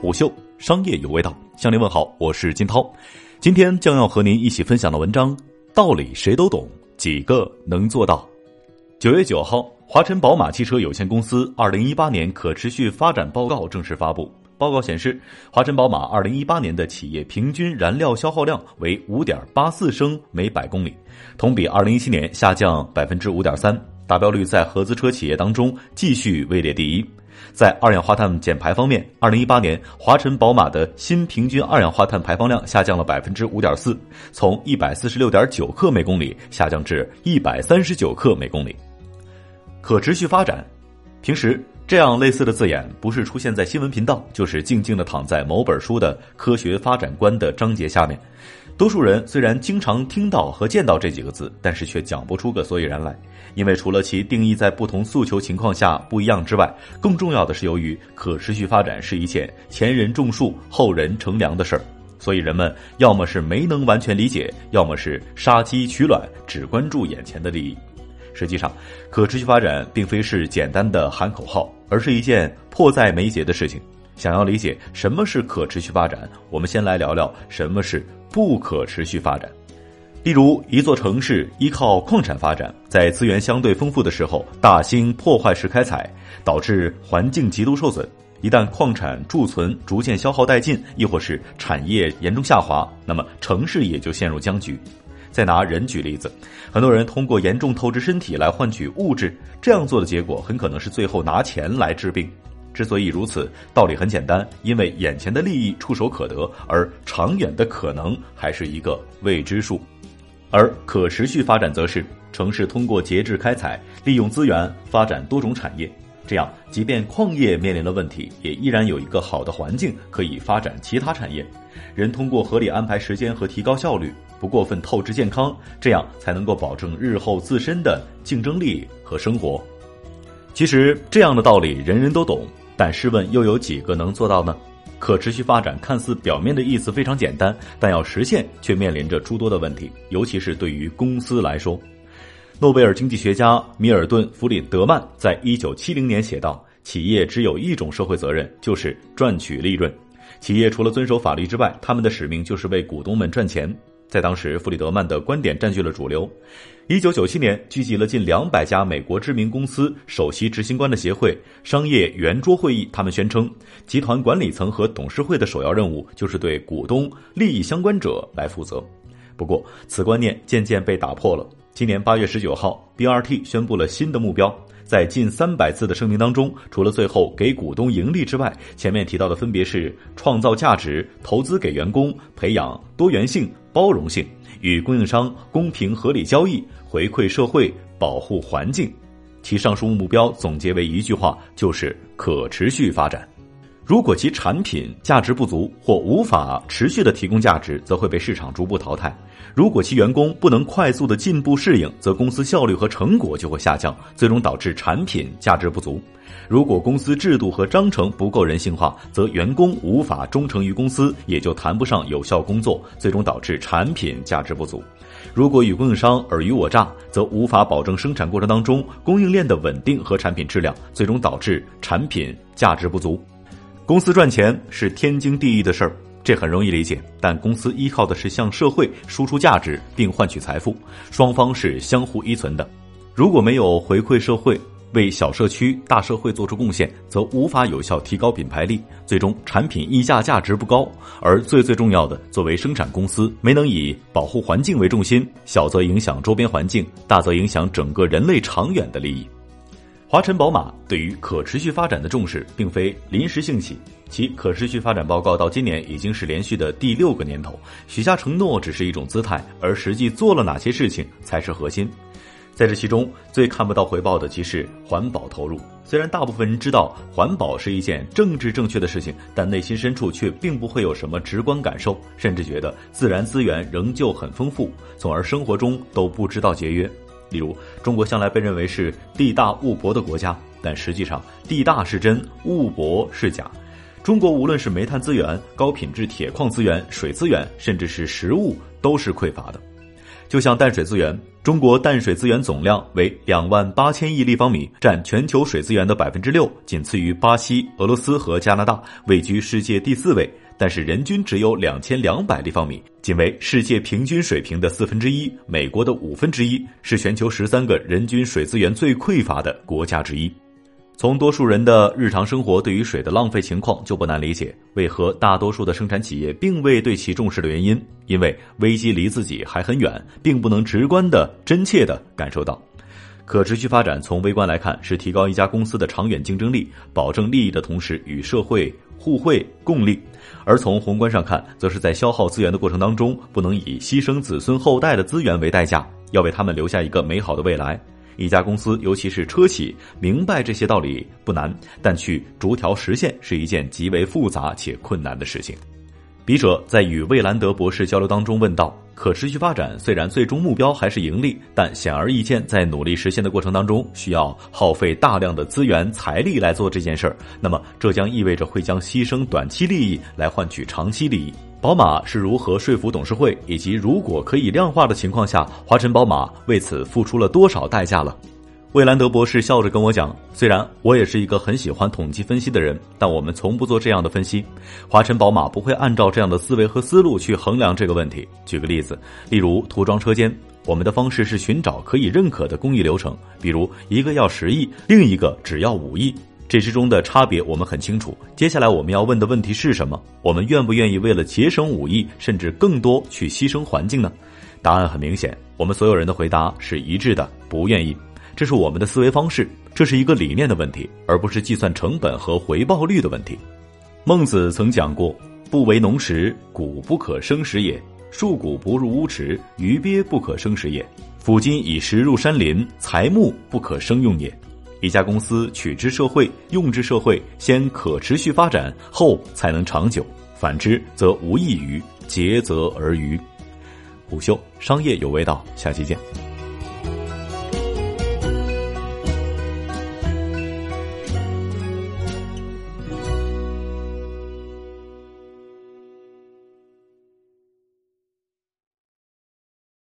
虎嗅商业有味道，向您问好，我是金涛。今天将要和您一起分享的文章，道理谁都懂，几个能做到？九月九号，华晨宝马汽车有限公司二零一八年可持续发展报告正式发布。报告显示，华晨宝马二零一八年的企业平均燃料消耗量为五点八四升每百公里，同比二零一七年下降百分之五点三，达标率在合资车企业当中继续位列第一。在二氧化碳减排方面，二零一八年华晨宝马的新平均二氧化碳排放量下降了百分之五点四，从一百四十六点九克每公里下降至一百三十九克每公里。可持续发展，平时。这样类似的字眼，不是出现在新闻频道，就是静静的躺在某本书的科学发展观的章节下面。多数人虽然经常听到和见到这几个字，但是却讲不出个所以然来，因为除了其定义在不同诉求情况下不一样之外，更重要的是由于可持续发展是一件前人种树后人乘凉的事儿，所以人们要么是没能完全理解，要么是杀鸡取卵，只关注眼前的利益。实际上，可持续发展并非是简单的喊口号，而是一件迫在眉睫的事情。想要理解什么是可持续发展，我们先来聊聊什么是不可持续发展。例如，一座城市依靠矿产发展，在资源相对丰富的时候，大兴破坏式开采，导致环境极度受损。一旦矿产贮存逐渐消耗殆尽，亦或是产业严重下滑，那么城市也就陷入僵局。再拿人举例子，很多人通过严重透支身体来换取物质，这样做的结果很可能是最后拿钱来治病。之所以如此，道理很简单，因为眼前的利益触手可得，而长远的可能还是一个未知数。而可持续发展则是城市通过节制开采，利用资源发展多种产业，这样即便矿业面临了问题，也依然有一个好的环境可以发展其他产业。人通过合理安排时间和提高效率。不过分透支健康，这样才能够保证日后自身的竞争力和生活。其实这样的道理人人都懂，但试问又有几个能做到呢？可持续发展看似表面的意思非常简单，但要实现却面临着诸多的问题，尤其是对于公司来说。诺贝尔经济学家米尔顿·弗里德曼在一九七零年写道：“企业只有一种社会责任，就是赚取利润。企业除了遵守法律之外，他们的使命就是为股东们赚钱。”在当时，弗里德曼的观点占据了主流。一九九七年，聚集了近两百家美国知名公司首席执行官的协会商业圆桌会议，他们宣称，集团管理层和董事会的首要任务就是对股东利益相关者来负责。不过，此观念渐渐被打破了。今年八月十九号，BRT 宣布了新的目标。在近三百字的声明当中，除了最后给股东盈利之外，前面提到的分别是创造价值、投资给员工、培养多元性、包容性、与供应商公平合理交易、回馈社会、保护环境。其上述目标总结为一句话，就是可持续发展。如果其产品价值不足或无法持续的提供价值，则会被市场逐步淘汰。如果其员工不能快速的进步适应，则公司效率和成果就会下降，最终导致产品价值不足。如果公司制度和章程不够人性化，则员工无法忠诚于公司，也就谈不上有效工作，最终导致产品价值不足。如果与供应商尔虞我诈，则无法保证生产过程当中供应链的稳定和产品质量，最终导致产品价值不足。公司赚钱是天经地义的事儿。这很容易理解，但公司依靠的是向社会输出价值并换取财富，双方是相互依存的。如果没有回馈社会，为小社区、大社会做出贡献，则无法有效提高品牌力，最终产品溢价价值不高。而最最重要的，作为生产公司，没能以保护环境为重心，小则影响周边环境，大则影响整个人类长远的利益。华晨宝马对于可持续发展的重视，并非临时兴起。其可持续发展报告到今年已经是连续的第六个年头，许下承诺只是一种姿态，而实际做了哪些事情才是核心。在这其中，最看不到回报的即是环保投入。虽然大部分人知道环保是一件政治正确的事情，但内心深处却并不会有什么直观感受，甚至觉得自然资源仍旧很丰富，从而生活中都不知道节约。例如，中国向来被认为是地大物博的国家，但实际上地大是真，物博是假。中国无论是煤炭资源、高品质铁矿资源、水资源，甚至是食物，都是匮乏的。就像淡水资源，中国淡水资源总量为两万八千亿立方米，占全球水资源的百分之六，仅次于巴西、俄罗斯和加拿大，位居世界第四位。但是人均只有两千两百立方米，仅为世界平均水平的四分之一，美国的五分之一，是全球十三个人均水资源最匮乏的国家之一。从多数人的日常生活对于水的浪费情况，就不难理解为何大多数的生产企业并未对其重视的原因。因为危机离自己还很远，并不能直观的、真切的感受到。可持续发展从微观来看，是提高一家公司的长远竞争力、保证利益的同时，与社会互惠共利；而从宏观上看，则是在消耗资源的过程当中，不能以牺牲子孙后代的资源为代价，要为他们留下一个美好的未来。一家公司，尤其是车企，明白这些道理不难，但去逐条实现是一件极为复杂且困难的事情。笔者在与魏兰德博士交流当中问道：“可持续发展虽然最终目标还是盈利，但显而易见，在努力实现的过程当中，需要耗费大量的资源财力来做这件事儿。那么，这将意味着会将牺牲短期利益来换取长期利益。”宝马是如何说服董事会，以及如果可以量化的情况下，华晨宝马为此付出了多少代价了？魏兰德博士笑着跟我讲：“虽然我也是一个很喜欢统计分析的人，但我们从不做这样的分析。华晨宝马不会按照这样的思维和思路去衡量这个问题。举个例子，例如涂装车间，我们的方式是寻找可以认可的工艺流程，比如一个要十亿，另一个只要五亿。”这之中的差别我们很清楚。接下来我们要问的问题是什么？我们愿不愿意为了节省五亿甚至更多去牺牲环境呢？答案很明显，我们所有人的回答是一致的：不愿意。这是我们的思维方式，这是一个理念的问题，而不是计算成本和回报率的问题。孟子曾讲过：“不为农时，谷不可生食也；树谷不入屋池，鱼鳖不可生食也。夫今以食入山林，材木不可生用也。”一家公司取之社会，用之社会，先可持续发展，后才能长久。反之，则无益于，竭泽而渔。午休，商业有味道。下期见。